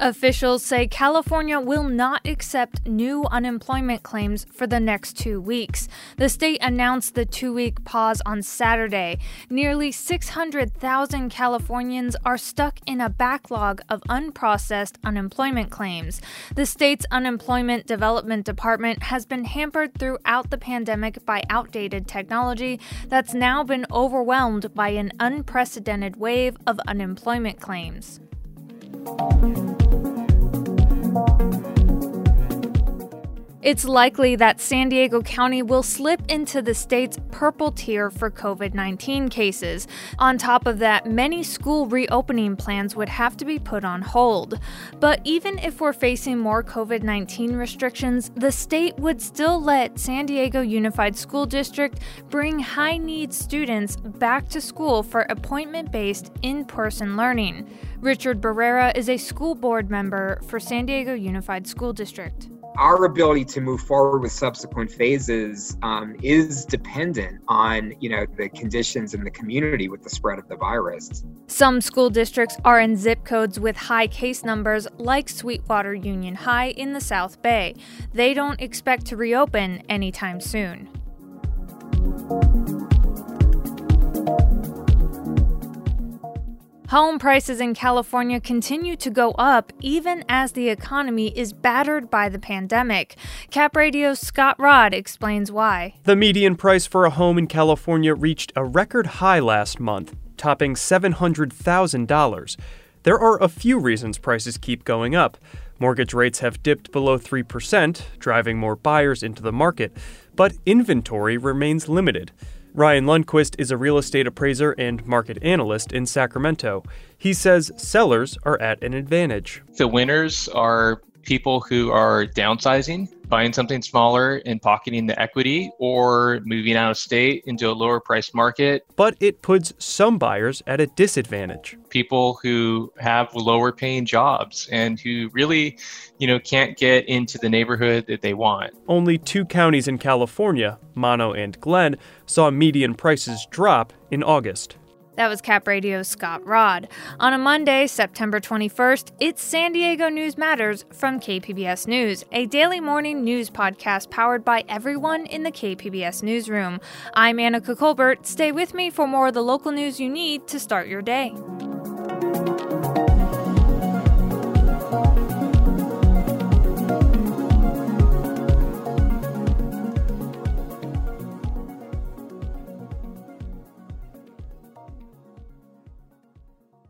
Officials say California will not accept new unemployment claims for the next two weeks. The state announced the two week pause on Saturday. Nearly 600,000 Californians are stuck in a backlog of unprocessed unemployment claims. The state's Unemployment Development Department has been hampered throughout the pandemic by outdated technology that's now been overwhelmed by an unprecedented wave of unemployment claims thank you it's likely that San Diego County will slip into the state's purple tier for COVID 19 cases. On top of that, many school reopening plans would have to be put on hold. But even if we're facing more COVID 19 restrictions, the state would still let San Diego Unified School District bring high need students back to school for appointment based in person learning. Richard Barrera is a school board member for San Diego Unified School District our ability to move forward with subsequent phases um, is dependent on you know the conditions in the community with the spread of the virus. Some school districts are in zip codes with high case numbers like sweetwater union high in the south bay. They don't expect to reopen anytime soon Home prices in California continue to go up even as the economy is battered by the pandemic. Cap Radio's Scott Rod explains why. The median price for a home in California reached a record high last month, topping $700,000. There are a few reasons prices keep going up. Mortgage rates have dipped below 3%, driving more buyers into the market, but inventory remains limited. Ryan Lundquist is a real estate appraiser and market analyst in Sacramento. He says sellers are at an advantage. The winners are people who are downsizing, buying something smaller and pocketing the equity, or moving out of state into a lower priced market. But it puts some buyers at a disadvantage. People who have lower paying jobs and who really, you know, can't get into the neighborhood that they want. Only two counties in California, Mono and Glenn, saw median prices drop in August. That was Cap Radio's Scott Rod. On a Monday, September 21st, it's San Diego News Matters from KPBS News, a daily morning news podcast powered by everyone in the KPBS newsroom. I'm Annika Colbert. Stay with me for more of the local news you need to start your day.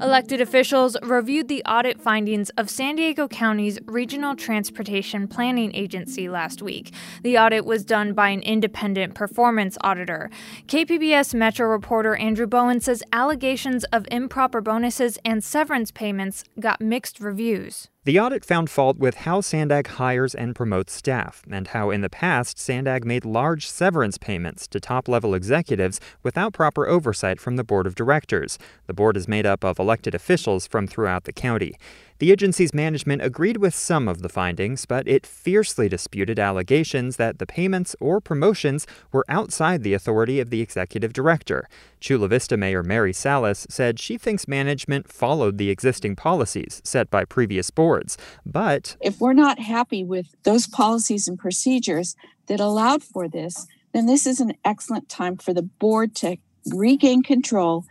Elected officials reviewed the audit findings of San Diego County's Regional Transportation Planning Agency last week. The audit was done by an independent performance auditor. KPBS Metro reporter Andrew Bowen says allegations of improper bonuses and severance payments got mixed reviews. The audit found fault with how Sandag hires and promotes staff, and how in the past Sandag made large severance payments to top level executives without proper oversight from the board of directors. The board is made up of elected officials from throughout the county. The agency's management agreed with some of the findings, but it fiercely disputed allegations that the payments or promotions were outside the authority of the executive director. Chula Vista Mayor Mary Salas said she thinks management followed the existing policies set by previous boards, but if we're not happy with those policies and procedures that allowed for this, then this is an excellent time for the board to regain control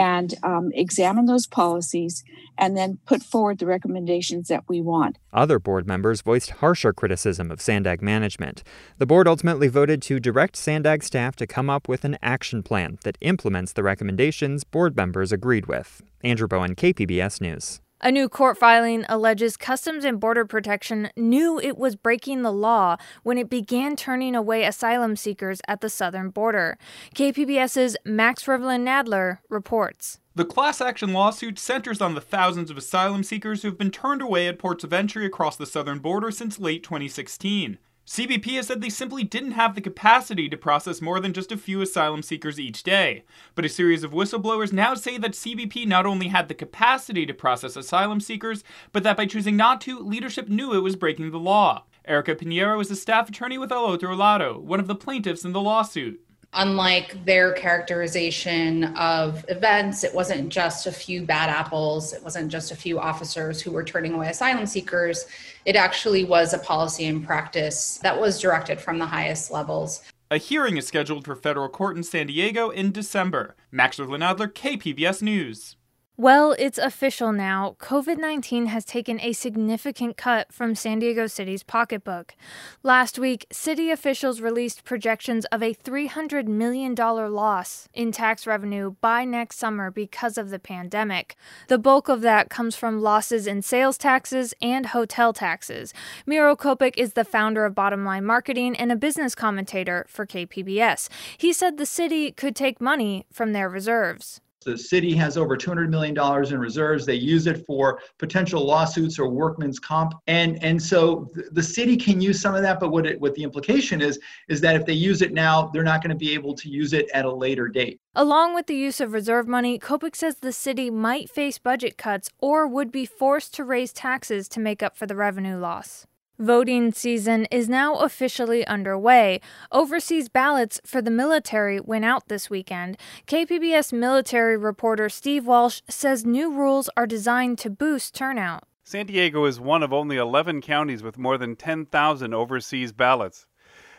and um, examine those policies and then put forward the recommendations that we want. Other board members voiced harsher criticism of Sandag management. The board ultimately voted to direct Sandag staff to come up with an action plan that implements the recommendations board members agreed with. Andrew Bowen, KPBS News. A new court filing alleges Customs and Border Protection knew it was breaking the law when it began turning away asylum seekers at the southern border. KPBS's Max Rivlin Nadler reports. The class action lawsuit centers on the thousands of asylum seekers who've been turned away at ports of entry across the southern border since late 2016. CBP has said they simply didn't have the capacity to process more than just a few asylum seekers each day. But a series of whistleblowers now say that CBP not only had the capacity to process asylum seekers, but that by choosing not to, leadership knew it was breaking the law. Erika Pinheiro is a staff attorney with Al Otro Lado, one of the plaintiffs in the lawsuit unlike their characterization of events, it wasn't just a few bad apples, it wasn't just a few officers who were turning away asylum seekers. It actually was a policy and practice that was directed from the highest levels. A hearing is scheduled for federal court in San Diego in December. Max Adler, KPBS News. Well, it's official now. COVID 19 has taken a significant cut from San Diego City's pocketbook. Last week, city officials released projections of a $300 million loss in tax revenue by next summer because of the pandemic. The bulk of that comes from losses in sales taxes and hotel taxes. Miro Copic is the founder of Bottom Line Marketing and a business commentator for KPBS. He said the city could take money from their reserves. The city has over $200 million in reserves. They use it for potential lawsuits or workman's comp. And, and so the city can use some of that, but what, it, what the implication is, is that if they use it now, they're not going to be able to use it at a later date. Along with the use of reserve money, Copic says the city might face budget cuts or would be forced to raise taxes to make up for the revenue loss. Voting season is now officially underway. Overseas ballots for the military went out this weekend. KPBS military reporter Steve Walsh says new rules are designed to boost turnout. San Diego is one of only 11 counties with more than 10,000 overseas ballots.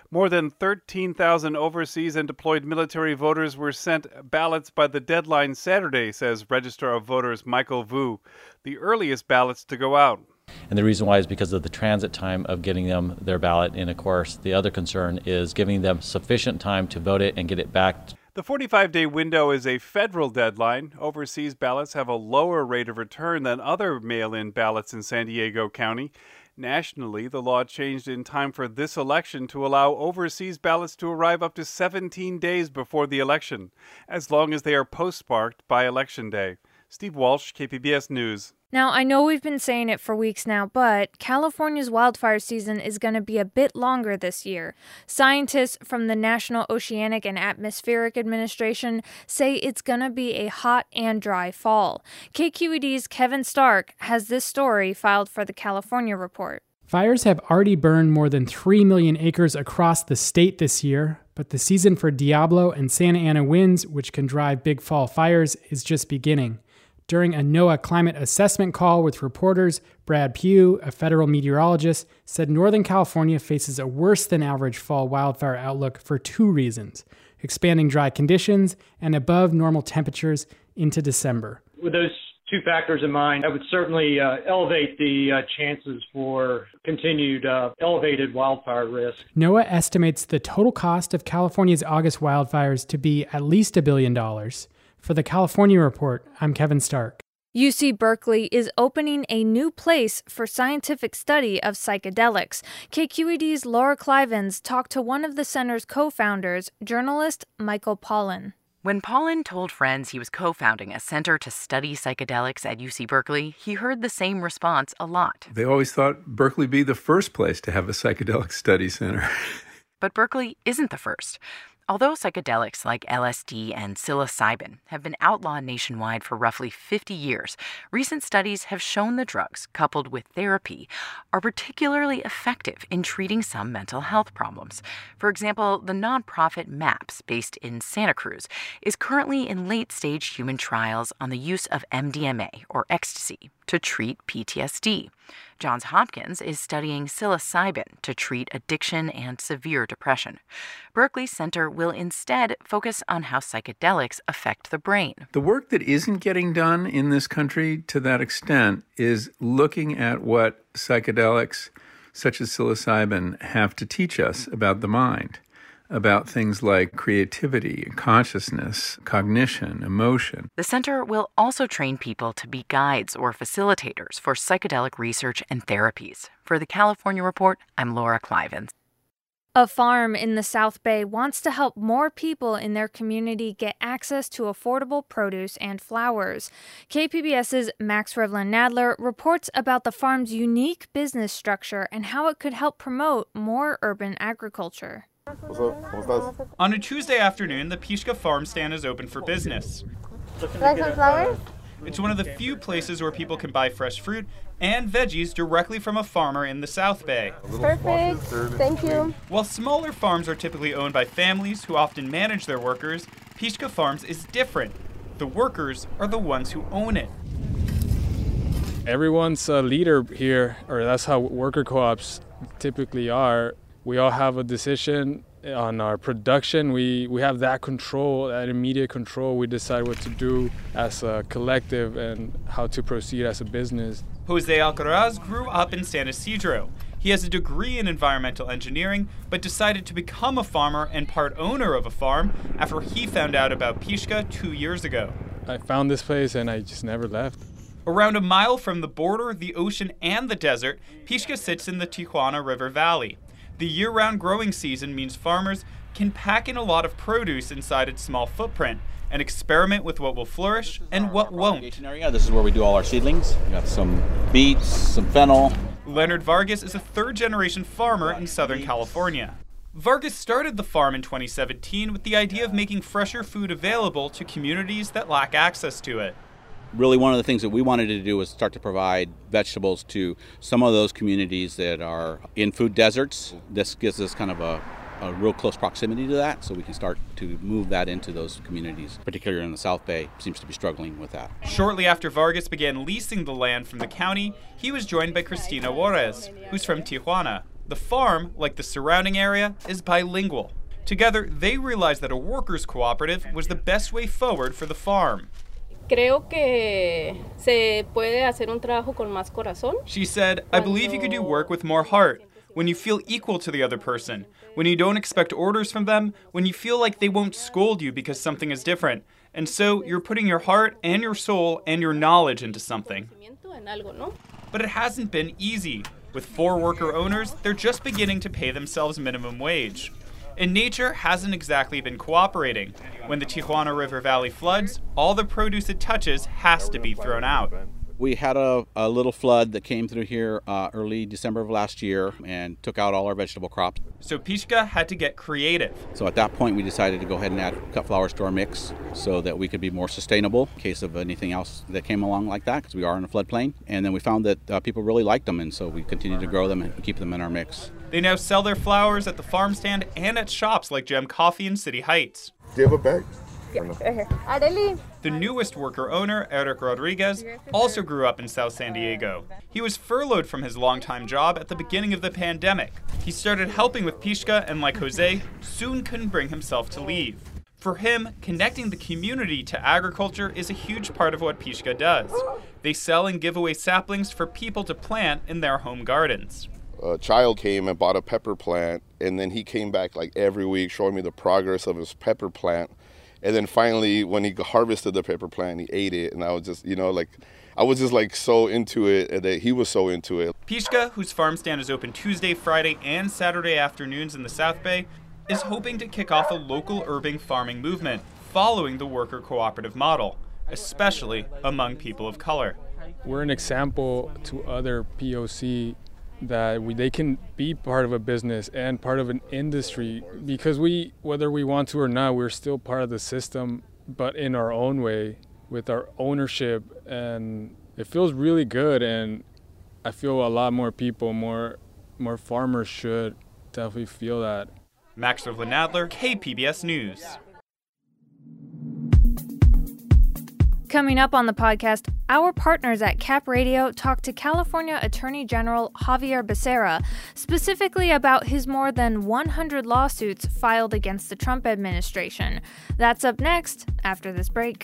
More than 13,000 overseas and deployed military voters were sent ballots by the deadline Saturday, says Registrar of Voters Michael Vu, the earliest ballots to go out. And the reason why is because of the transit time of getting them their ballot. And of course, the other concern is giving them sufficient time to vote it and get it back. The 45 day window is a federal deadline. Overseas ballots have a lower rate of return than other mail in ballots in San Diego County. Nationally, the law changed in time for this election to allow overseas ballots to arrive up to 17 days before the election, as long as they are postmarked by Election Day. Steve Walsh, KPBS News. Now, I know we've been saying it for weeks now, but California's wildfire season is going to be a bit longer this year. Scientists from the National Oceanic and Atmospheric Administration say it's going to be a hot and dry fall. KQED's Kevin Stark has this story filed for the California Report. Fires have already burned more than 3 million acres across the state this year, but the season for Diablo and Santa Ana winds, which can drive big fall fires, is just beginning. During a NOAA climate assessment call with reporters, Brad Pugh, a federal meteorologist, said Northern California faces a worse than average fall wildfire outlook for two reasons expanding dry conditions and above normal temperatures into December. With those two factors in mind, I would certainly uh, elevate the uh, chances for continued uh, elevated wildfire risk. NOAA estimates the total cost of California's August wildfires to be at least a billion dollars. For the California Report, I'm Kevin Stark. UC Berkeley is opening a new place for scientific study of psychedelics. KQED's Laura Klivans talked to one of the center's co founders, journalist Michael Pollan. When Pollan told friends he was co founding a center to study psychedelics at UC Berkeley, he heard the same response a lot. They always thought Berkeley be the first place to have a psychedelic study center. but Berkeley isn't the first. Although psychedelics like LSD and psilocybin have been outlawed nationwide for roughly 50 years, recent studies have shown the drugs, coupled with therapy, are particularly effective in treating some mental health problems. For example, the nonprofit MAPS, based in Santa Cruz, is currently in late stage human trials on the use of MDMA, or ecstasy, to treat PTSD. Johns Hopkins is studying psilocybin to treat addiction and severe depression. Berkeley Center will instead focus on how psychedelics affect the brain. The work that isn't getting done in this country to that extent is looking at what psychedelics, such as psilocybin, have to teach us about the mind. About things like creativity, consciousness, cognition, emotion. The center will also train people to be guides or facilitators for psychedelic research and therapies. For the California Report, I'm Laura Klivans. A farm in the South Bay wants to help more people in their community get access to affordable produce and flowers. KPBS's Max Rivlin Nadler reports about the farm's unique business structure and how it could help promote more urban agriculture. On a Tuesday afternoon, the Pixca farm stand is open for business. Like uh, some flowers? It's one of the few places where people can buy fresh fruit and veggies directly from a farmer in the South Bay. Perfect. Thank you. While smaller farms are typically owned by families who often manage their workers, Pixca Farms is different. The workers are the ones who own it. Everyone's a leader here, or that's how worker co ops typically are. We all have a decision on our production. We we have that control that immediate control. We decide what to do as a collective and how to proceed as a business. Jose alcaraz grew up in San Ysidro. He has a degree in environmental engineering but decided to become a farmer and part owner of a farm after he found out about Pixca two years ago. I found this place and i just never left. Around a mile from the border, the ocean, and the desert, Pixca sits in the Tijuana River Valley. The year round growing season means farmers can pack in a lot of produce inside its small footprint and experiment with what will flourish and what won't. Area. This is where we do all our seedlings. We got some beets, some fennel. Leonard Vargas is a third generation farmer in Southern California. Vargas started the farm in 2017 with the idea of making fresher food available to communities that lack access to it really one of the things that we wanted to do was start to provide vegetables to some of those communities that are in food deserts. This gives us kind of a, a real close proximity to that, so we can start to move that into those communities, particularly in the South Bay, seems to be struggling with that. Shortly after Vargas began leasing the land from the county, he was joined by Cristina Juarez, who's from Tijuana. The farm, like the surrounding area, is bilingual. Together, they realized that a workers' cooperative was the best way forward for the farm. Creo que se puede hacer un trabajo con más corazón. She said, I believe you could do work with more heart, when you feel equal to the other person, when you don't expect orders from them, when you feel like they won't scold you because something is different. And so you're putting your heart and your soul and your knowledge into something. But it hasn't been easy. With four worker owners, they're just beginning to pay themselves minimum wage. And nature hasn't exactly been cooperating. When the Tijuana River Valley floods, all the produce it touches has to be thrown out. We had a, a little flood that came through here uh, early December of last year and took out all our vegetable crops. So Pixca had to get creative. So at that point, we decided to go ahead and add cut flowers to our mix so that we could be more sustainable in case of anything else that came along like that, because we are in a floodplain. And then we found that uh, people really liked them, and so we continued to grow them and keep them in our mix. They now sell their flowers at the farm stand and at shops like Gem Coffee in City Heights. Do you have a bag? Areli. The newest worker owner, Eric Rodriguez, also grew up in South San Diego. He was furloughed from his longtime job at the beginning of the pandemic. He started helping with Pixca and, like Jose, soon couldn't bring himself to leave. For him, connecting the community to agriculture is a huge part of what Pixca does. They sell and give away saplings for people to plant in their home gardens a child came and bought a pepper plant and then he came back like every week showing me the progress of his pepper plant. And then finally when he harvested the pepper plant he ate it and i was just you know like i was just like so into it and that he was so into it. Pixca whose farm stand is open tuesday friday and saturday afternoons in the south bay is hoping to kick off a local urban farming movement following the worker cooperative model especially among people of color. We're an example to other poc that we, they can be part of a business and part of an industry because we whether we want to or not we're still part of the system but in our own way with our ownership. And it feels really good and i feel a lot more people more more farmers should definitely feel that. Max Nadler, kpbs news Coming up on the podcast, our partners at Cap Radio talk to California Attorney General Xavier Becerra specifically about his more than 100 lawsuits filed against the Trump administration. That's up next after this break.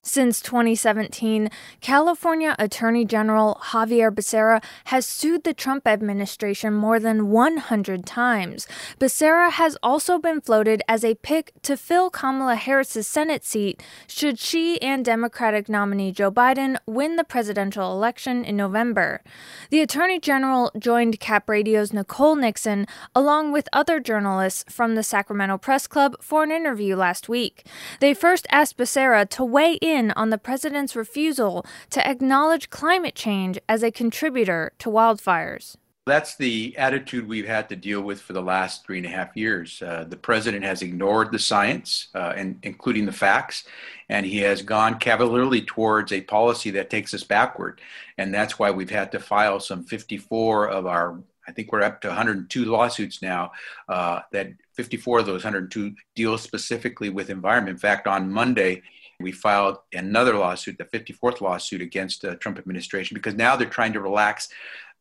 Since 2017, California Attorney General Xavier Becerra has sued the Trump administration more than 100 times. Becerra has also been floated as a pick to fill Kamala Harris's Senate seat should she and Democratic nominee Joe Biden win the presidential election in November. The Attorney General joined Cap Radio's Nicole Nixon along with other journalists from the Sacramento Press Club for an interview last week. They first asked Becerra to weigh in on the president's refusal to acknowledge climate change as a contributor to wildfires. That's the attitude we've had to deal with for the last three and a half years. Uh, the president has ignored the science, uh, and including the facts, and he has gone cavalierly towards a policy that takes us backward. And that's why we've had to file some 54 of our I think we're up to 102 lawsuits now. Uh, that 54 of those 102 deal specifically with environment. In fact, on Monday, we filed another lawsuit, the 54th lawsuit against the Trump administration, because now they're trying to relax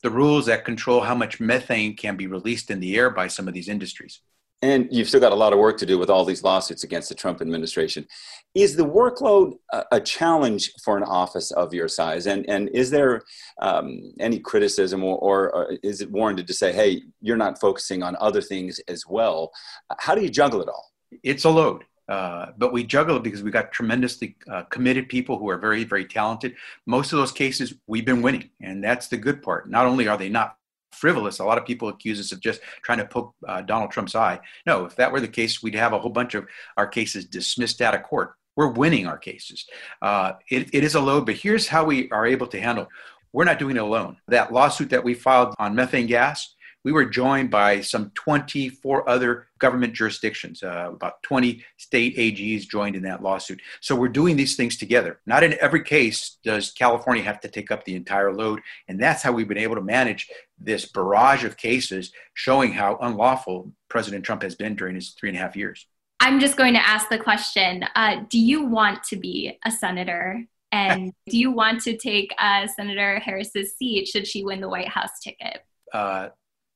the rules that control how much methane can be released in the air by some of these industries. And you've still got a lot of work to do with all these lawsuits against the Trump administration. Is the workload a, challenge for an office of your size? And, and is there um, any criticism or, or, is it warranted to say, hey, you're not focusing on other things as well? How do you juggle it all? It's a load. Uh, but we juggle it because we got tremendously uh, committed people who are very, very talented. Most of those cases we've been winning, and that's the good part. Not only are they not frivolous. A lot of people accuse us of just trying to poke uh, Donald Trump's eye. No, if that were the case, we'd have a whole bunch of our cases dismissed out of court. We're winning our cases. Uh, it, it is a load, but here's how we are able to handle. We're not doing it alone. That lawsuit that we filed on methane gas, we were joined by some 24 other government jurisdictions. Uh, about 20 state AGs joined in that lawsuit. So we're doing these things together. Not in every case does California have to take up the entire load. And that's how we've been able to manage this barrage of cases showing how unlawful President Trump has been during his three and a half years. I'm just going to ask the question uh, Do you want to be a senator? And do you want to take uh, Senator Harris's seat should she win the White House ticket? Uh,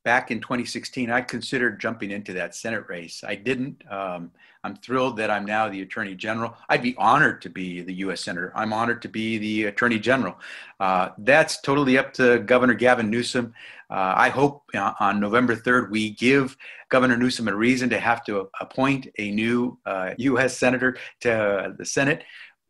back in 2016, I considered jumping into that Senate race. I didn't. Um, I'm thrilled that I'm now the Attorney General. I'd be honored to be the U.S. Senator. I'm honored to be the Attorney General. Uh, that's totally up to Governor Gavin Newsom. Uh, I hope uh, on November 3rd we give Governor Newsom a reason to have to appoint a new U.S. Uh, Senator to the Senate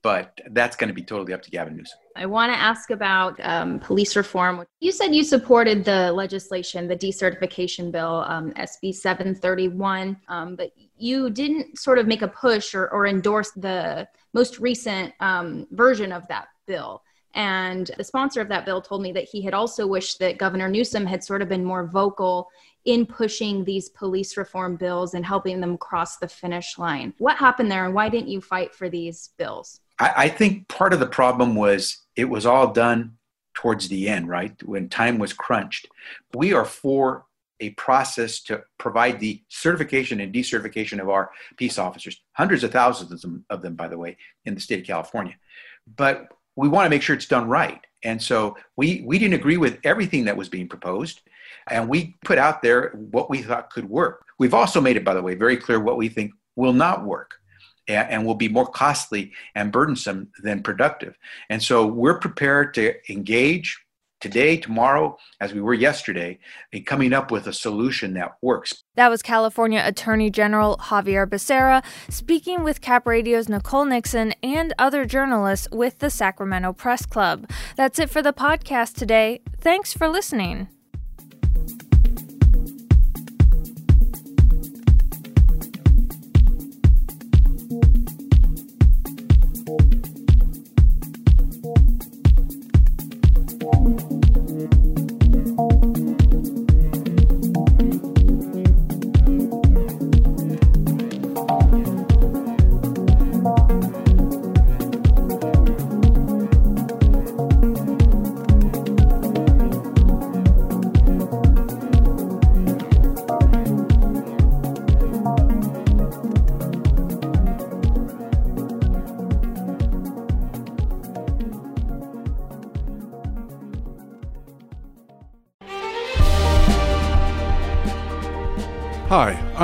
but that's going to be totally up to Gavin Newsom. I want to ask about um, police reform. You said you supported the legislation, the decertification bill, um, SB 731, um, but you didn't sort of make a push or, or endorse the most recent um, version of that bill. And the sponsor of that bill told me that he had also wished that Governor Newsom had sort of been more vocal in pushing these police reform bills and helping them cross the finish line. What happened there, and why didn't you fight for these bills? I, I think part of the problem was it was all done towards the end, right? When time was crunched. We are for a process to provide the certification and decertification of our peace officers, hundreds of thousands of them, of them, by the way, in the state of California. But we want to make sure it's done right. And so we, we didn't agree with everything that was being proposed. And we put out there what we thought could work. We've also made it, by the way, very clear what we think will not work and will be more costly and burdensome than productive. And so we're prepared to engage today, tomorrow, as we were yesterday, in coming up with a solution that works. That was California Attorney General Xavier Becerra speaking with Cap Radio's Nicole Nixon and other journalists with the Sacramento Press Club. That's it for the podcast today. Thanks for listening.